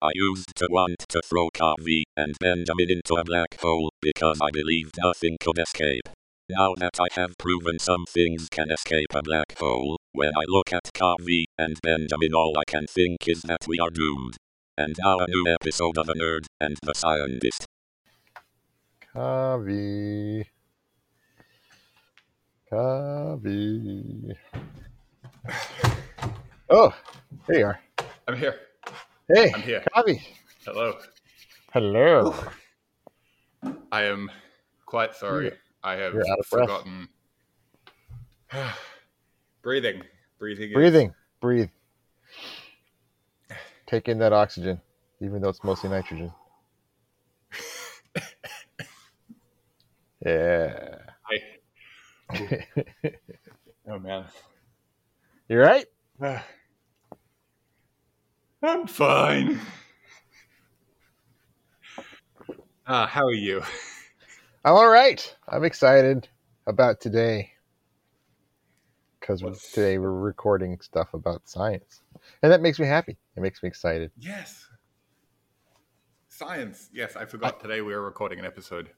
I used to want to throw Kovi and Benjamin into a black hole because I believed nothing could escape. Now that I have proven some things can escape a black hole, when I look at Kovi and Benjamin all I can think is that we are doomed. And now a new episode of The Nerd and the Scientist. Kovi. Kovi. Oh, there you are. I'm here. Hey, I'm here. Kovi. Hello. Hello. I am quite sorry. I have you're out of breath. forgotten. breathing. Breathing. Breathing. Breathe. Take in that oxygen, even though it's mostly nitrogen. Yeah. I, oh man. You're right? I'm fine. Uh, how are you? I'm all right. I'm excited about today because today we're recording stuff about science, and that makes me happy. It makes me excited. Yes. Science. Yes, I forgot today we were recording an episode.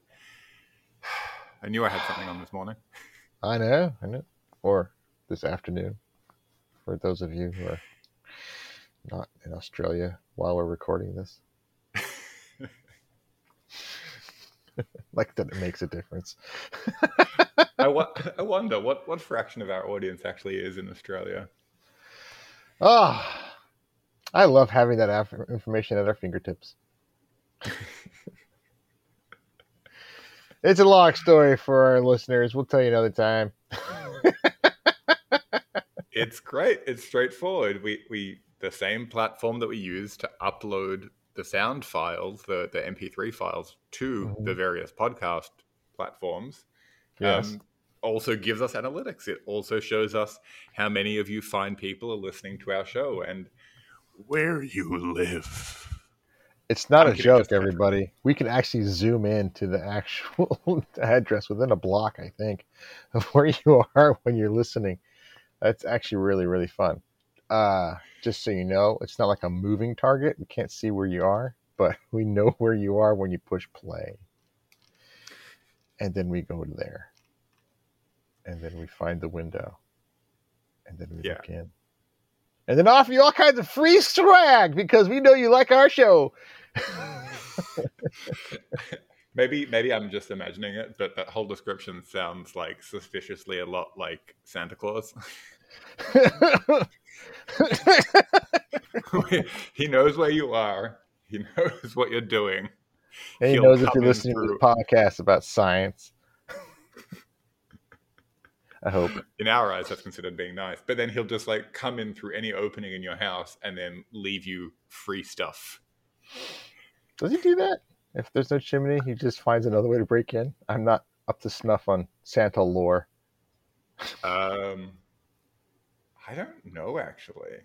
I knew I had something on this morning. I know, I know. Or this afternoon, for those of you who are not in Australia while we're recording this. like that, it makes a difference. I, wa- I wonder what, what fraction of our audience actually is in Australia. Ah, I love having that af- information at our fingertips. it's a long story for our listeners. We'll tell you another time. It's great. It's straightforward. We we the same platform that we use to upload the sound files, the the MP3 files to Mhm. the various podcast platforms. Yes. um, also gives us analytics. It also shows us how many of you fine people are listening to our show and where you live. It's not a joke, everybody. We can actually zoom in to the actual address within a block, I think, of where you are when you're listening. That's actually really, really fun. Uh, just so you know, it's not like a moving target. We can't see where you are, but we know where you are when you push play. And then we go to there. And then we find the window. And then we Yeah. look in. And then offer you all kinds of free swag because we know you like our show. Maybe maybe I'm just imagining it, but that whole description sounds like suspiciously a lot like Santa Claus. he knows where you are. He knows what you're doing. and he He'll knows if you're in listening to through- the podcast about science. I hope. In our eyes, that's considered being nice. But then he'll just like come in through any opening in your house and then leave you free stuff. Does he do that? If there's no chimney, he just finds another way to break in. I'm not up to snuff on Santa lore. Um, I don't know actually.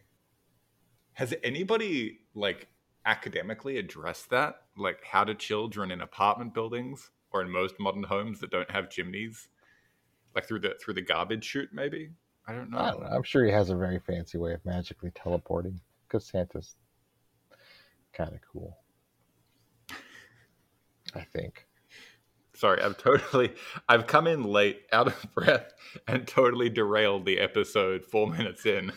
Has anybody like academically addressed that? Like, how do children in apartment buildings or in most modern homes that don't have chimneys, like through the through the garbage chute? Maybe I don't know. I. I'm sure he has a very fancy way of magically teleporting because Santa's kind of cool. I think. Sorry, I've totally I've come in late, out of breath, and totally derailed the episode four minutes in.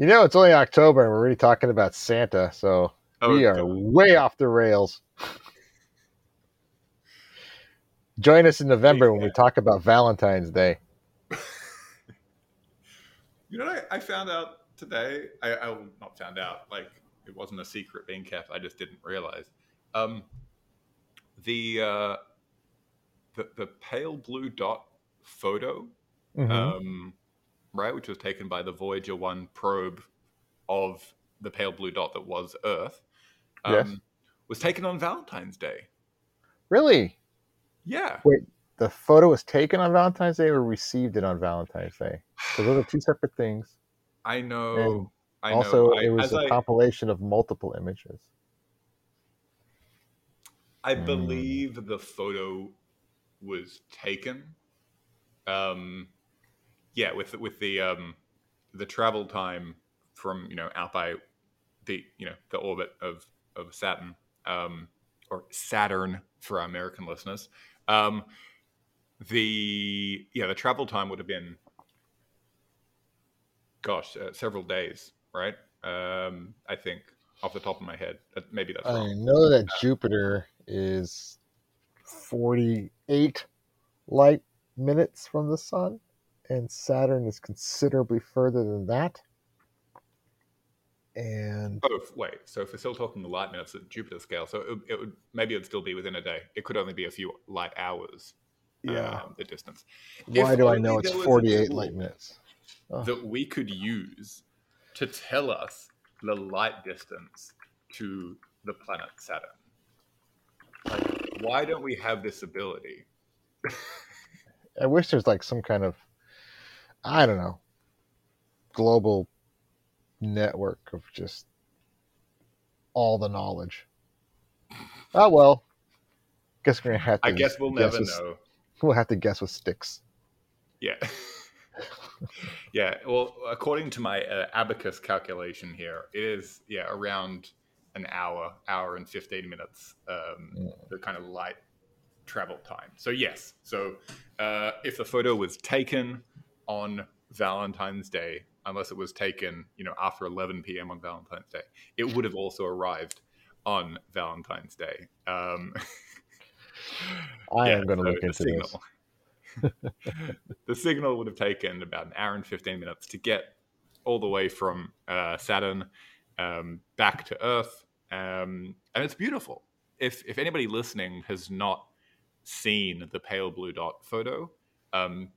You know, it's only October and we're already talking about Santa, so Oh, we are way off the rails. Join us in November when we talk about Valentine's Day. You know what I, I found out today? I, I not found out. Like it wasn't a secret being kept. I just didn't realize. Um, the uh, the the pale blue dot photo, Mhm. um, right, which was taken by the Voyager One probe of the pale blue dot that was Earth, um, Yes. was taken on Valentine's Day. really? Yeah. Wait, the photo was taken on Valentine's Day or received it on Valentine's Day? So those are two separate things. I know. And I also, know. I, it was as a I- compilation of multiple images. I Mm. believe the photo was taken. Um, yeah, with with the um, the travel time from you know out by the you know the orbit of of Saturn um, or Saturn for our American listeners. Um, the yeah the travel time would have been gosh uh, several days right um, i think off the top of my head maybe that's wrong I know that Jupiter is 48 light minutes from the sun, and Saturn is considerably further than that. And oh wait so if we're still talking the light minutes at jupiter scale so it, it would maybe it would still be within a day it could only be a few light hours yeah, um, the distance why If do I know it's there was a 48 light minutes? Oh. that we could use to tell us the light distance to the planet Saturn. Like, why don't we have this ability? I wish there's like some kind of, I don't know, global network of just all the knowledge. Oh well, guess we're gonna have to. I guess we'll never with, know. We'll have to guess with sticks. Yeah. yeah. Well, according to my uh, abacus calculation here, it is yeah around an hour, hour and fifteen minutes. Um, Mm. The kind of light travel time. So yes. So uh, if the photo was taken on Valentine's Day, unless it was taken, you know, after 11 p.m. on Valentine's Day, it would have also arrived on Valentine's Day. Um, I yeah, am going to so look into this. the signal would have taken about an hour and 15 minutes to get all the way from uh, Saturn um, back to Earth. Um, and it's beautiful. If, if anybody listening has not seen the pale blue dot photo, um,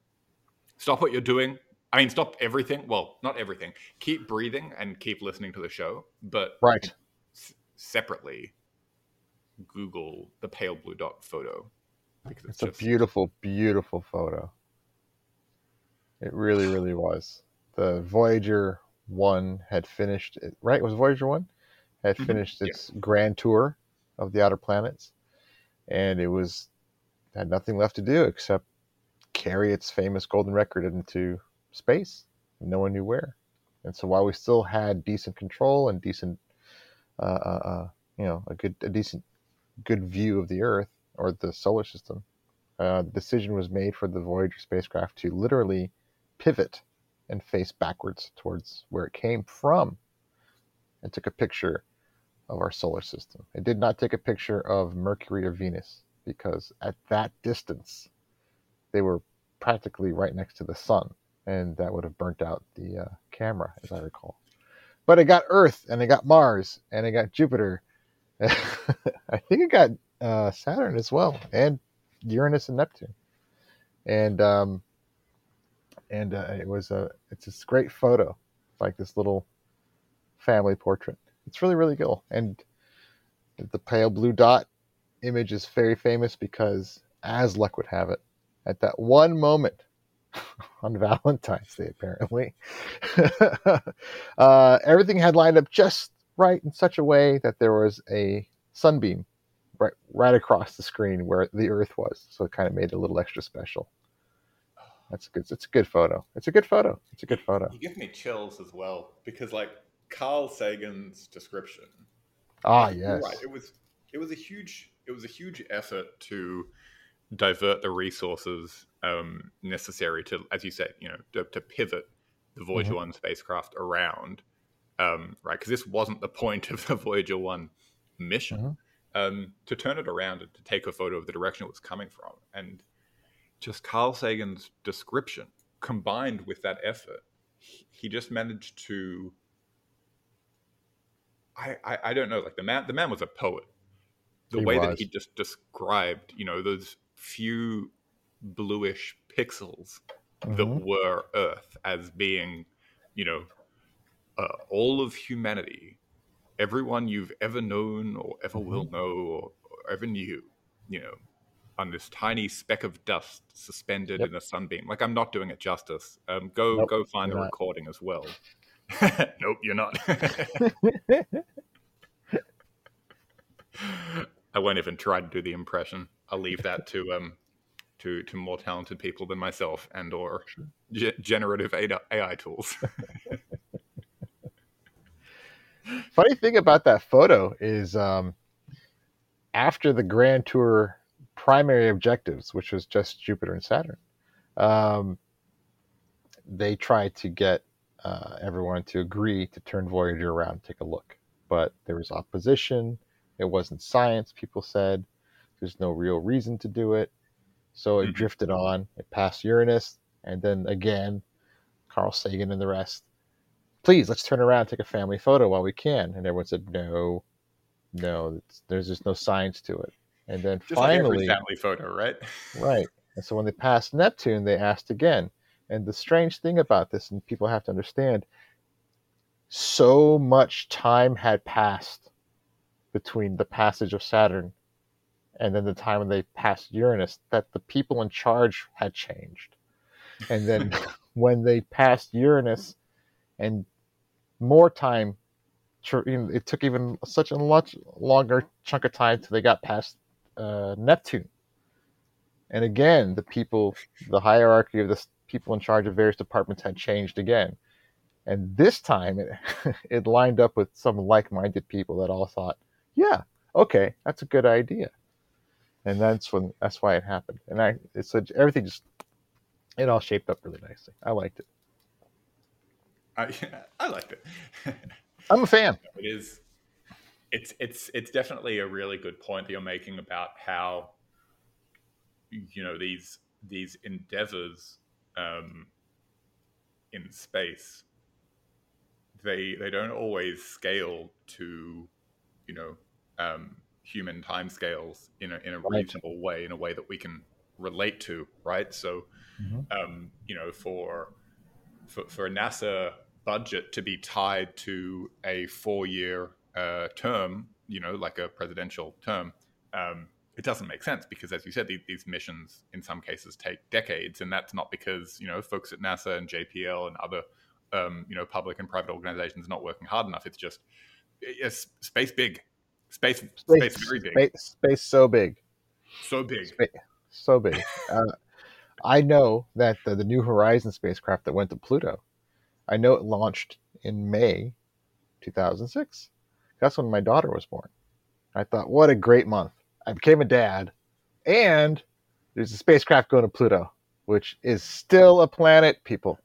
stop what you're doing. I mean, stop everything. Well, not everything. Keep breathing and keep listening to the show. But Right. s- separately, Google the pale blue dot photo it's, a just beautiful, beautiful photo. It really, really was. The Voyager one had finished it, right? Was Voyager one had Mhm. finished Yeah. its grand tour of the outer planets, and it was had nothing left to do except carry its famous golden record into space. No one knew where, and so while we still had decent control and decent, uh, uh, uh, you know, a good, a decent, good view of the Earth or the solar system, uh, the decision was made for the Voyager spacecraft to literally pivot and face backwards towards where it came from and took a picture of our solar system. It did not take a picture of Mercury or Venus because at that distance, they were practically right next to the sun, and that would have burnt out the uh, camera, as I recall. But it got Earth, and it got Mars, and it got Jupiter. I think it got uh, Saturn as well, and Uranus and Neptune. And um, and uh, it was a it's this great photo, like this little family portrait. It's really really cool, and the pale blue dot image is very famous because, as luck would have it, at that one moment on Valentine's Day, apparently, uh, everything had lined up just right in such a way that there was a sunbeam right right across the screen where the Earth was, so it kind of made it a little extra special. That's a good. It's a good photo. It's a good photo. It's a good photo. You give me chills as well because, like Carl Sagan's description. Ah, yes. right. It was it was a huge it was a huge effort to divert the resources um, necessary to, as you said, you know, to, to pivot the Voyager Mhm. One spacecraft around, um, right? Because this wasn't the point of the Voyager One mission. Um, to turn it around and to take a photo of the direction it was coming from, and just Carl Sagan's description combined with that effort, he, just managed to. I, I, I don't know, like the man the man was a poet. The He way that he just described, you know, those few bluish pixels that Mhm. were Earth as being, you know, uh, all of humanity, everyone you've ever known or ever will know or, or ever knew, you know, on this tiny speck of dust suspended Yep. in a sunbeam. Like I'm not doing it justice. Um, go Nope, go find the not. recording as well. nope, you're not. I won't even try to do the impression. I'll leave that to um to to more talented people than myself and or ge- generative AI, AI tools. funny thing about that photo is um, after the Grand Tour primary objectives, which was just Jupiter and Saturn, um, they tried to get uh, everyone to agree to turn Voyager around and take a look. But there was opposition. It wasn't science, people said. There's no real reason to do it. So it Mhm. drifted on. It passed Uranus. And then again, Carl Sagan and the rest. Please, let's turn around and take a family photo while we can. And everyone said, no, no, there's just no science to it. And then Just like finally, family photo, right? Right. And so when they passed Neptune, they asked again. And the strange thing about this, and people have to understand, so much time had passed between the passage of Saturn and then the time when they passed Uranus that the people in charge had changed. And then when they passed Uranus and more time, it took even such a much longer chunk of time till they got past uh, Neptune. And again, the people, the hierarchy of the people in charge of various departments had changed again. And this time it, it lined up with some like minded people that all thought, yeah, okay, that's a good idea. And that's when that's why it happened. And I it's everything just it all shaped up really nicely. I liked it. I, I liked it. I'm a fan. it is it's it's it's definitely a really good point that you're making about how you know these these endeavors um, in space they they don't always scale to you know um, human timescales in a in a reasonable way in a way that we can relate to right so Mhm. um, you know for for, for NASA budget to be tied to a four year uh, term, you know, like a presidential term, um, it doesn't make sense because, as you said, these, these missions in some cases take decades, and that's not because you know folks at NASA and JPL and other um, you know public and private organizations are not working hard enough. It's just yes, space big, space space, very big, Space, space so big. so big. Spa- so big. Uh, I know that the, the New Horizons spacecraft that went to Pluto, I know it launched in May 2006. That's when my daughter was born. I thought, what a great month. I became a dad, and there's a spacecraft going to Pluto, which is still a planet, people.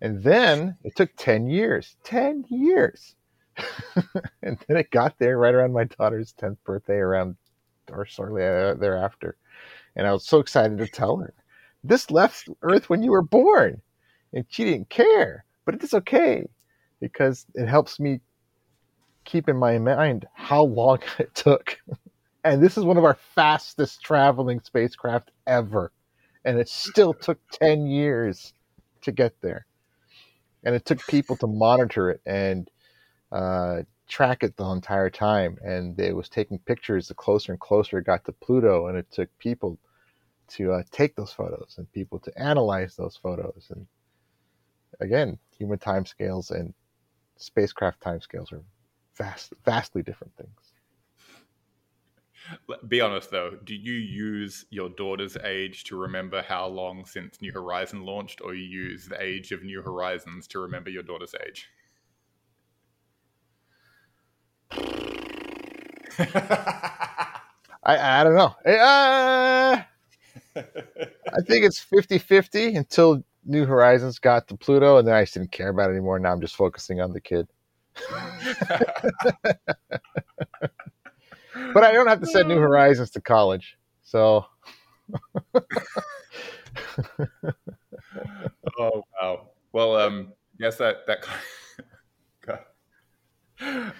And then it took 10 years. 10 years. and then it got there right around my daughter's 10th birthday, around or shortly uh, thereafter. And I was so excited to tell her, this left Earth when you were born. And she didn't care. But it is okay because it helps me keep in my mind how long it took. And this is one of our fastest traveling spacecraft ever. And it still took 10 years to get there. And it took people to monitor it and uh, track it the entire time. And it was taking pictures the closer and closer it got to Pluto. And it took people to uh, take those photos and people to analyze those photos. And again, human timescales and spacecraft timescales are vast, vastly different things. Be honest though, do you use your daughter's age to remember how long since New Horizon launched, or you use the age of New Horizons to remember your daughter's age? I, I don't know. Uh, I think it's 50 50 until New Horizons got to Pluto, and then I just didn't care about it anymore. Now I'm just focusing on the kid. But I don't have to send New Horizons to college. So, oh wow. Well, um, yes, that that.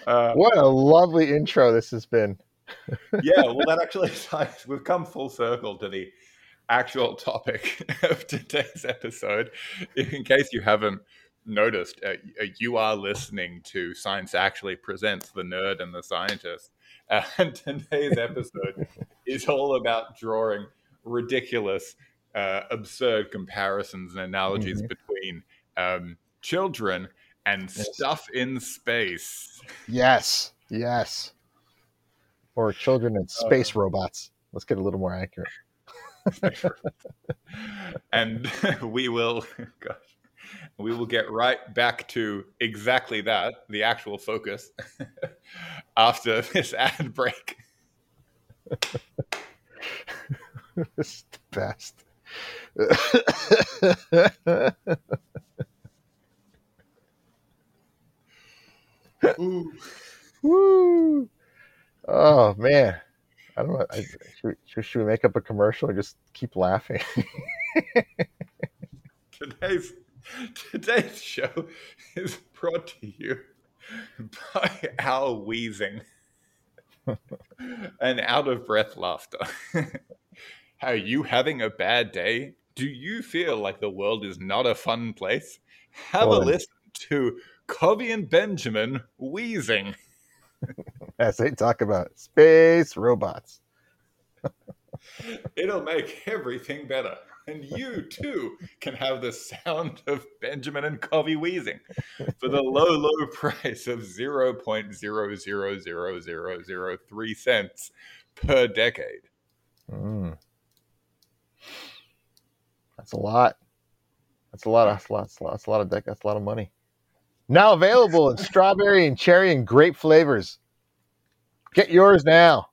Uh, what a lovely intro this has been. yeah, well, that actually. We've come full circle to the actual topic of today's episode. In case you haven't noticed, uh, you are listening to Science Actually Presents the Nerd and the Scientist. And today's episode is all about drawing ridiculous, uh, absurd comparisons and analogies Mhm. between um, children and Yes. stuff in space. Yes, yes. Or children and space robots. Let's get a little more accurate. and we will gosh We will get right back to exactly that, the actual focus, after this ad break. is the best. Woo! Oh man, I don't know. I, should, we, should we make up a commercial and just keep laughing? today's today's show is brought to you by our wheezing and out of breath laughter. Are you having a bad day? Do you feel like the world is not a fun place? Have Well, a listen to Kovi and Benjamin wheezing. As they talk about space robots. It'll make everything better. And you too can have the sound of Benjamin and Kovi wheezing for the low, low price of 0.000003 cents per decade. Mm. That's a lot. That's a lot. That's a lot. That's a lot. That's a lot of deck. That's a lot of money. Now available in strawberry and cherry and grape flavors. Get yours now.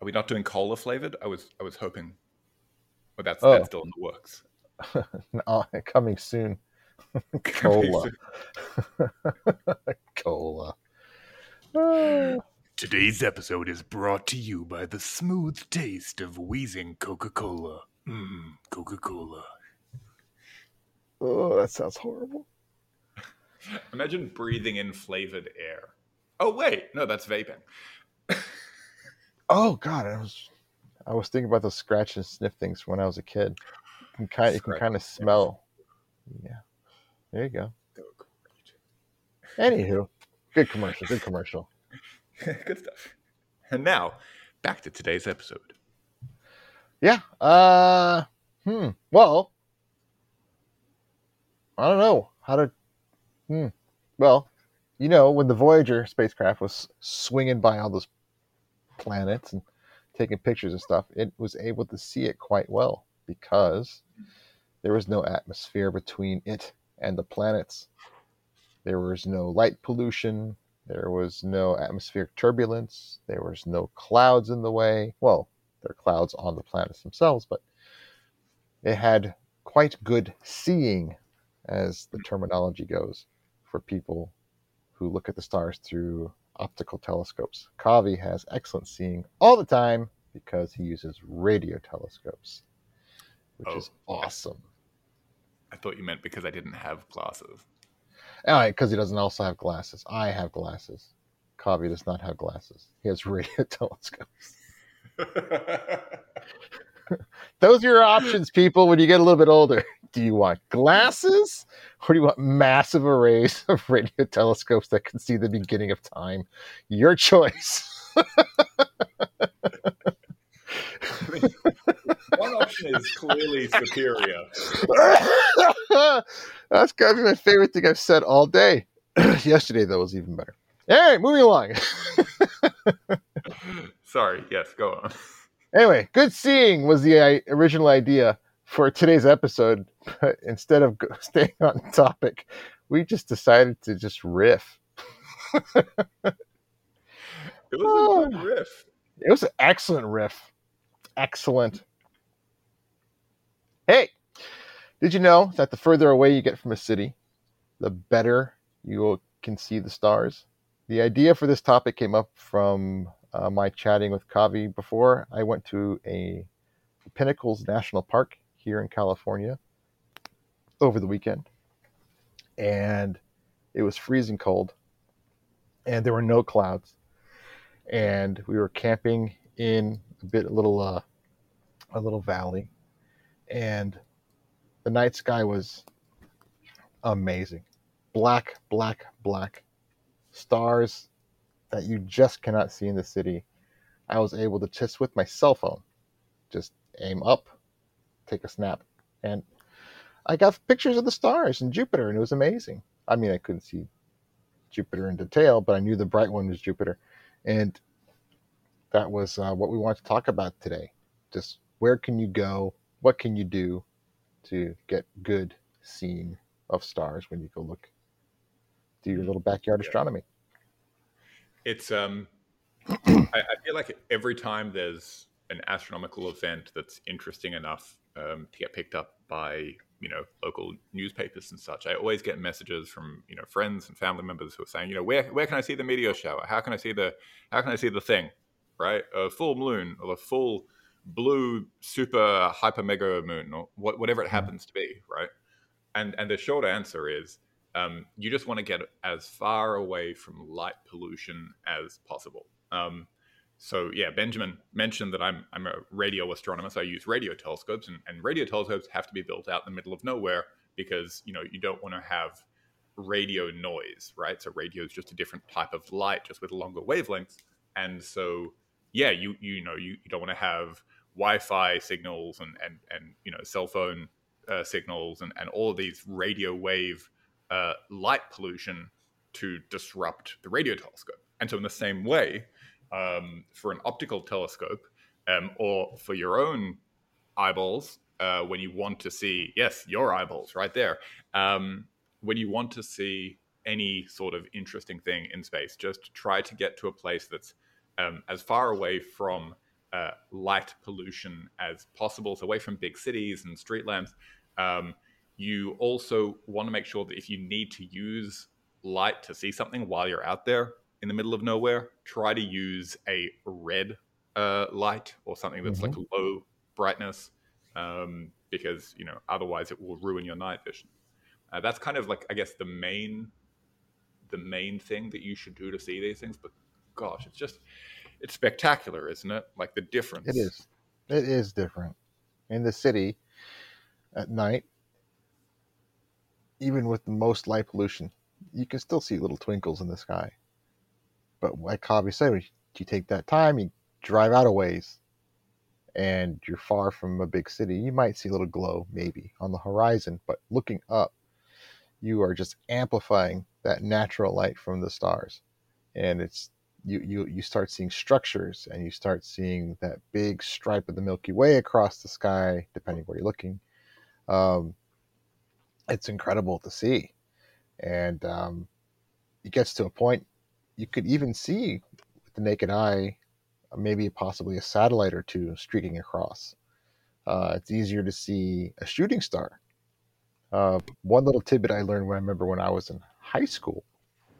Are we not doing cola flavored? I was I was hoping. But that's, Oh. that's still in the works. Oh, coming soon. Cola. Cola. Today's episode is brought to you by the smooth taste of wheezing Coca Cola. Mmm, Coca Cola. oh, that sounds horrible. Imagine breathing in flavored air. Oh wait, no, that's vaping. Oh God, I was I was thinking about those scratch and sniff things when I was a kid. You can kind you can kind of smell. Yeah. There you go. Anywho, good commercial. Good commercial. Good stuff. And now, back to today's episode. Yeah. Uh. Hmm. Well, I don't know how to. Hmm. Well, you know, when the Voyager spacecraft was swinging by all those planets and taking pictures and stuff, it was able to see it quite well because there was no atmosphere between it and the planets. There was no light pollution. There was no atmospheric turbulence. There was no clouds in the way. Well, there are clouds on the planets themselves, but it had quite good seeing, as the terminology goes, for people who look at the stars through optical telescopes. Kovi has excellent seeing all the time because he uses radio telescopes, which is Oh. awesome. I thought you meant because I didn't have glasses. Oh, all right, because he doesn't also have glasses. I have glasses. Kovi does not have glasses. He has radio telescopes. Those are your options, people, when you get a little bit older. Do you want glasses or do you want massive arrays of radio telescopes that can see the beginning of time? Your choice. One option is clearly superior. That's gotta be my favorite thing I've said all day. Yesterday, though, was even better. All right, moving along. Sorry, yes, go on. Anyway, good seeing was the uh, original idea for today's episode. But instead of staying on topic, we just decided to just riff. It was a good riff. It was an excellent riff. Excellent. Hey, did you know that the further away you get from a city, the better you can see the stars? The idea for this topic came up from uh, my chatting with Kovi before. I went to a Pinnacles National Park here in California over the weekend, and it was freezing cold, and there were no clouds, and we were camping in a bit a little uh, a little valley, and the night sky was amazing, black, black, black, stars that you just cannot see in the city. I was able to just with my cell phone, just aim up, take a snap, and I got pictures of the stars and Jupiter, and it was amazing. I mean, I couldn't see Jupiter in detail, but I knew the bright one was Jupiter, and that was uh, what we want to talk about today. Just where can you go? What can you do to get good seeing of stars when you go look do your little backyard Yeah. astronomy. It's um, I, I feel like every time there's an astronomical event that's interesting enough um, to get picked up by you know local newspapers and such, I always get messages from you know friends and family members who are saying, you know, where where can I see the meteor shower? How can I see the how can I see the thing? Right, a full moon or a full blue super hyper mega moon or what, whatever it happens to be, right? And and the short answer is um, you just want to get as far away from light pollution as possible. Um, so yeah, Benjamin mentioned that I'm I'm a radio astronomer, so I use radio telescopes, and, and radio telescopes have to be built out in the middle of nowhere because you know you don't want to have radio noise, right? So radio is just a different type of light, just with longer wavelengths, and so yeah, you you know you, you don't want to have Wi-Fi signals and and and you know cell phone uh, signals and and all of these radio wave uh, light pollution to disrupt the radio telescope. And so, in the same way, um, for an optical telescope um, or for your own eyeballs, uh, when you want to see, yes, your eyeballs right there, um, when you want to see any sort of interesting thing in space, just try to get to a place that's um, as far away from uh, light pollution as possible, so away from big cities and street lamps. Um, you also want to make sure that if you need to use light to see something while you're out there in the middle of nowhere, try to use a red uh, light or something that's like low brightness, um, because you know otherwise it will ruin your night vision. Uh, that's kind of like I guess the main, the main thing that you should do to see these things. But gosh, it's just it's spectacular, isn't it? Like the difference. It is. It is different. In the city at night, even with the most light pollution, you can still see little twinkles in the sky. But like Kovi said, you take that time, you drive out a ways, and you're far from a big city, you might see a little glow maybe on the horizon. But looking up, you are just amplifying that natural light from the stars, and it's you you you start seeing structures and you start seeing that big stripe of the Milky Way across the sky, depending where you're looking. Um, it's incredible to see, and um, it gets to a point you could even see with the naked eye, maybe possibly a satellite or two streaking across. Uh, it's easier to see a shooting star. Uh, one little tidbit I learned when I remember when I was in high school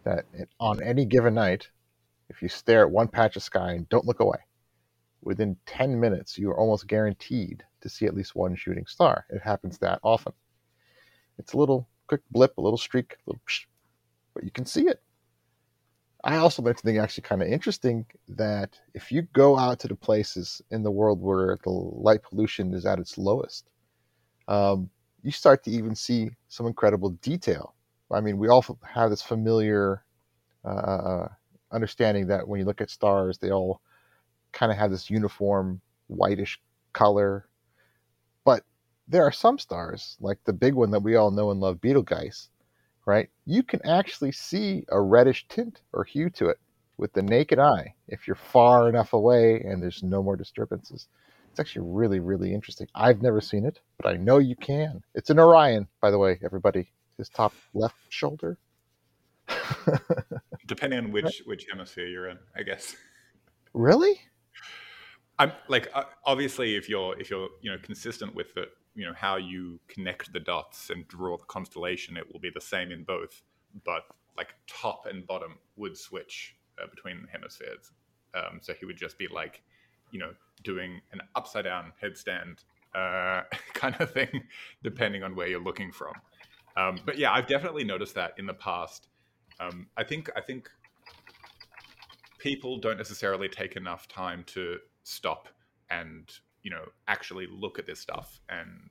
that it, on any given night, if you stare at one patch of sky and don't look away, within 10 minutes, you are almost guaranteed to see at least one shooting star. It happens that often. It's a little quick blip, a little streak, a little psh, but you can see it. I also learned something actually kind of interesting that if you go out to the places in the world where the light pollution is at its lowest, um, you start to even see some incredible detail. I mean, we all have this familiar uh, understanding that when you look at stars, they all kind of have this uniform whitish color. But there are some stars, like the big one that we all know and love, Betelgeuse, right? You can actually see a reddish tint or hue to it with the naked eye if you're far enough away and there's no more disturbances. It's actually really, really interesting. I've never seen it, but I know you can. It's an Orion, by the way, everybody. His top left shoulder. Depending on which which hemisphere you're in, I guess. really? I'm like uh, obviously if you're if you're you know consistent with the you know how you connect the dots and draw the constellation, it will be the same in both. But like top and bottom would switch uh, between hemispheres. Um, so he would just be like, you know, doing an upside down headstand uh, kind of thing, depending on where you're looking from. Um, but yeah, I've definitely noticed that in the past. Um, I think I think people don't necessarily take enough time to stop and you know actually look at this stuff and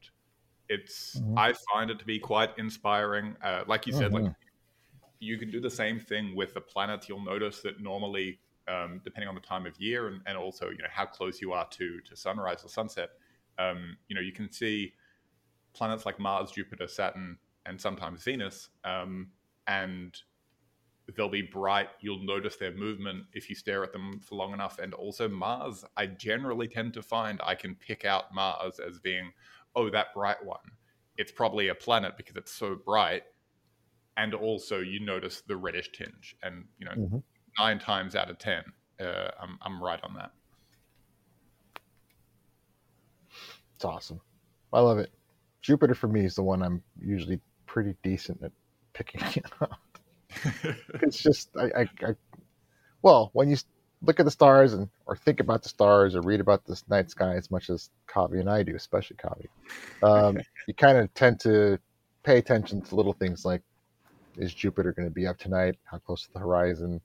it's Mhm. i find it to be quite inspiring uh, like you said like Mhm. you can do the same thing with the planets you'll notice that normally um, depending on the time of year and, and also you know how close you are to to sunrise or sunset um, you know you can see planets like mars jupiter saturn and sometimes venus um, and they'll be bright. You'll notice their movement if you stare at them for long enough. And also, Mars, I generally tend to find I can pick out Mars as being, oh, that bright one, it's probably a planet because it's so bright. And also, you notice the reddish tinge, and you know, Mhm. nine times out of ten, uh, I'm I'm right on that. It's awesome. I love it. Jupiter for me is the one I'm usually pretty decent at picking up. it's just I, I, I well when you look at the stars and or think about the stars or read about this night sky as much as Kovi and I do, especially Kovi, um, you kind of tend to pay attention to little things like is Jupiter going to be up tonight? How close to the horizon?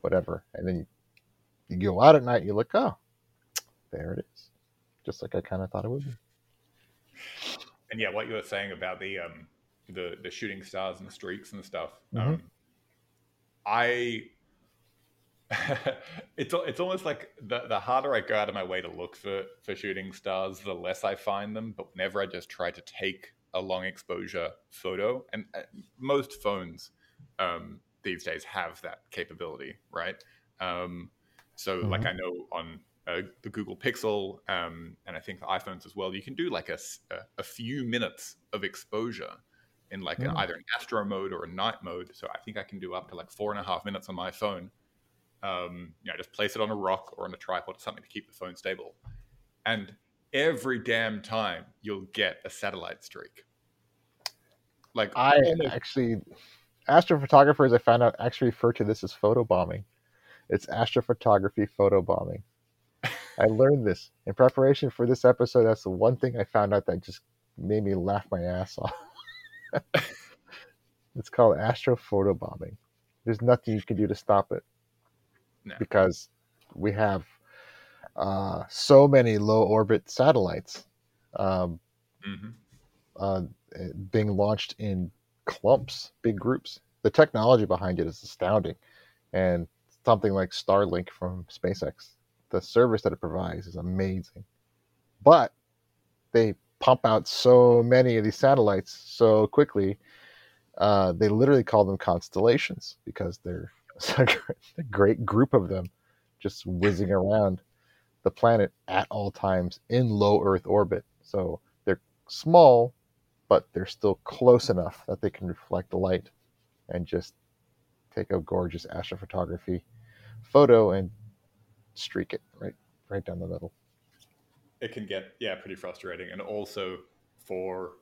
Whatever, and then you, you go out at night. And you look, oh, there it is, just like I kind of thought it would be. and yeah, what you were saying about the um the the shooting stars and the streaks and stuff. Mhm. Um, I it's it's almost like the the harder I go out of my way to look for for shooting stars, the less I find them. But whenever I just try to take a long exposure photo, and uh, most phones um, these days have that capability, right? Um, so, like I know on uh, the Google Pixel, um, and I think the iPhones as well, you can do like a, a few minutes of exposure in like an, Mm. either an astro mode or a night mode. So I think I can do up to like four and a half minutes on my phone. Um, you know, just place it on a rock or on a tripod or something to keep the phone stable. And every damn time you'll get a satellite streak. Like I actually, astrophotographers, I found out actually refer to this as photobombing. It's astrophotography photobombing. I learned this in preparation for this episode. That's the one thing I found out that just made me laugh my ass off. it's called astrophotobombing. There's nothing you can do to stop it No. because we have uh, so many low orbit satellites. Um, Mhm. uh, being launched in clumps, big groups. The technology behind it is astounding, and something like Starlink from SpaceX, the service that it provides is amazing. But they pump out so many of these satellites so quickly, uh, they literally call them constellations because they're a great group of them just whizzing around the planet at all times in low Earth orbit. So they're small, but they're still close enough that they can reflect the light and just take a gorgeous astrophotography photo and streak it right right down the middle. It can get yeah pretty frustrating. And also for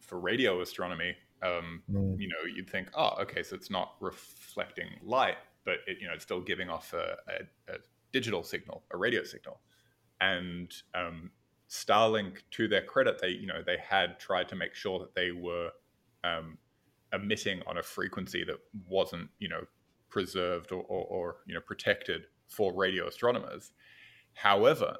for radio astronomy um Mm. you know you'd think oh okay so it's not reflecting light but it you know it's still giving off a, a, a digital signal a radio signal. And um starlink to their credit they you know they had tried to make sure that they were um emitting on a frequency that wasn't you know preserved or, or, or you know protected for radio astronomers. However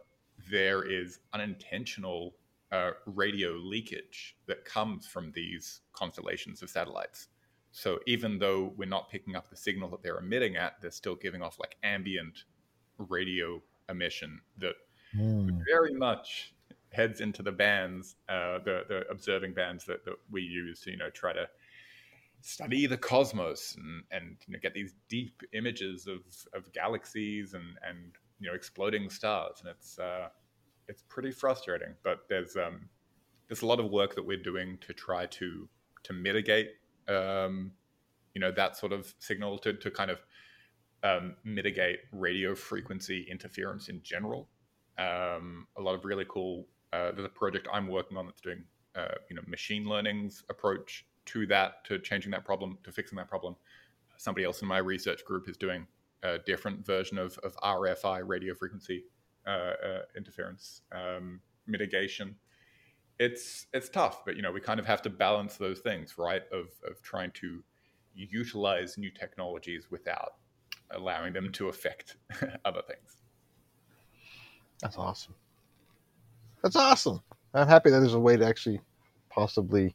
there is unintentional uh, radio leakage that comes from these constellations of satellites. So even though we're not picking up the signal that they're emitting at, they're still giving off like ambient radio emission that Mm. very much heads into the bands, uh, the the observing bands that, that we use to you know try to study the cosmos and and you know get these deep images of of galaxies and and you know exploding stars and it's uh, it's pretty frustrating. But there's um there's a lot of work that we're doing to try to to mitigate um, you know that sort of signal to to kind of um, mitigate radio frequency interference in general. Um, a lot of really cool. Uh, there's a project I'm working on that's doing uh, you know machine learning's approach to that to changing that problem to fixing that problem. Somebody else in my research group is doing a different version of, of RFI radio frequency uh, uh, interference um, mitigation. It's it's tough, but you know we kind of have to balance those things, right? Of of trying to utilize new technologies without allowing them to affect other things. That's awesome. That's awesome. I'm happy that there's a way to actually possibly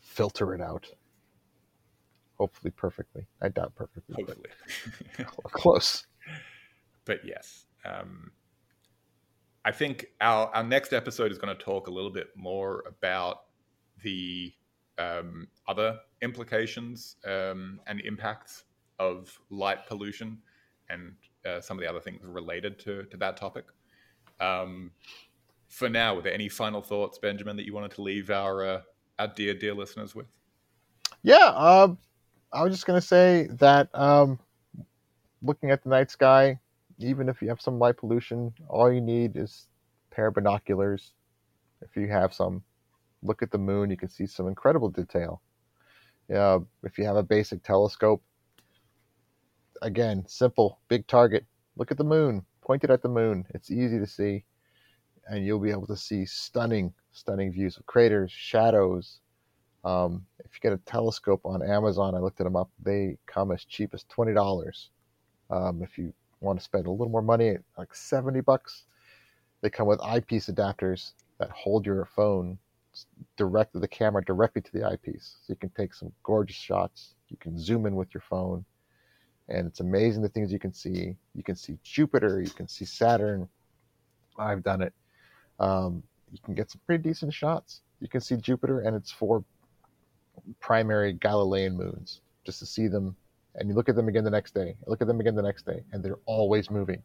filter it out. Hopefully perfectly. I doubt perfectly. Hopefully. Close. but yes, um, I think our our next episode is going to talk a little bit more about the um, other implications um, and impacts of light pollution and uh, some of the other things related to to that topic. Um, for now, were there any final thoughts, Benjamin, that you wanted to leave our uh, our dear, dear listeners with? Yeah, um, I was just gonna say that um, looking at the night sky, even if you have some light pollution, all you need is pair of binoculars. If you have some, look at the moon. You can see some incredible detail. Yeah, if you have a basic telescope, again, simple, big target. Look at the moon. Point it at the moon. It's easy to see, and you'll be able to see stunning, stunning views of craters, shadows. Um, if you get a telescope on Amazon, I looked at them up. They come as cheap as twenty dollars. Um, if you want to spend a little more money, like seventy bucks, they come with eyepiece adapters that hold your phone directly the camera directly to the eyepiece, so you can take some gorgeous shots. You can zoom in with your phone and it's amazing the things you can see. You can see Jupiter, you can see Saturn. I've done it. Um, you can get some pretty decent shots. You can see Jupiter and its four primary Galilean moons just to see them. And you look at them again the next day. Look at them again the next day, and they're always moving.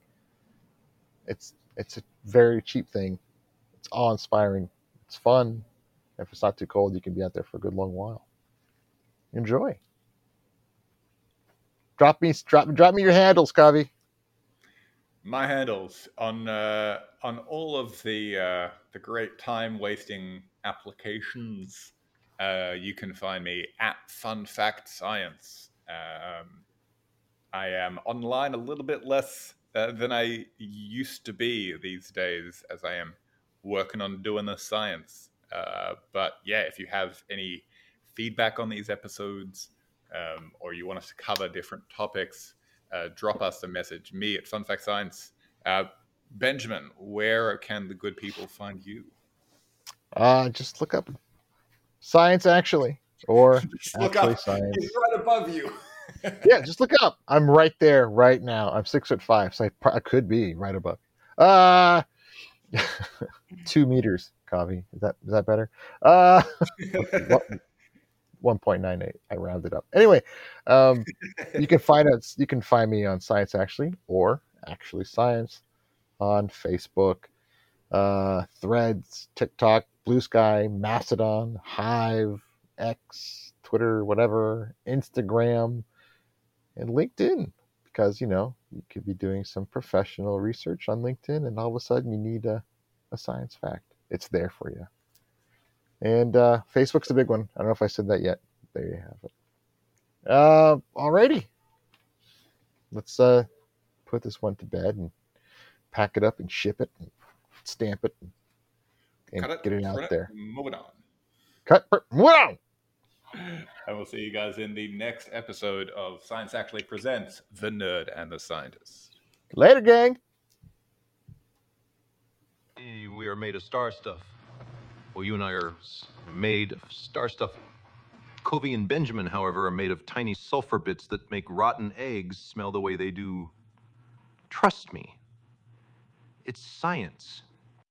It's it's a very cheap thing. It's awe inspiring. It's fun. If it's not too cold, you can be out there for a good long while. Enjoy. Drop me, drop, drop me your handles, Kovi. My handles on uh, on all of the uh, the great time wasting applications. Uh, you can find me at Fun Fact Science. Um, I am online a little bit less uh, than I used to be these days, as I am working on doing the science. Uh, but yeah, if you have any feedback on these episodes, um, or you want us to cover different topics, uh, drop us a message. Me at Fun Fact Science. Uh, Benjamin, where can the good people find you? Uh, just look up science actually, or look actually up. science. It's right above you. yeah, just look up. I'm right there right now. I'm six foot five, so I, I could be right above. Uh two meters, Kovi. Is that is that better? Uh, 1.98. I rounded up. Anyway, um, you can find us. You can find me on Science Actually or Actually Science on Facebook, uh, Threads, TikTok, Blue Sky, Mastodon, Hive, X, Twitter, whatever, Instagram, and LinkedIn. Because you know you could be doing some professional research on LinkedIn, and all of a sudden you need a, a science fact. It's there for you. And uh, Facebook's the big one. I don't know if I said that yet. There you have it. Uh, alrighty. Let's uh, put this one to bed and pack it up and ship it and stamp it and, and Cut it, get it out print there. Moving on. Cut. per- Move on. And we'll see you guys in the next episode of Science Actually Presents The Nerd and the Scientist. Later, gang. We are made of star stuff. Well, you and I are made of star stuff. Kovi and Benjamin, however, are made of tiny sulfur bits that make rotten eggs smell the way they do. Trust me. It's science.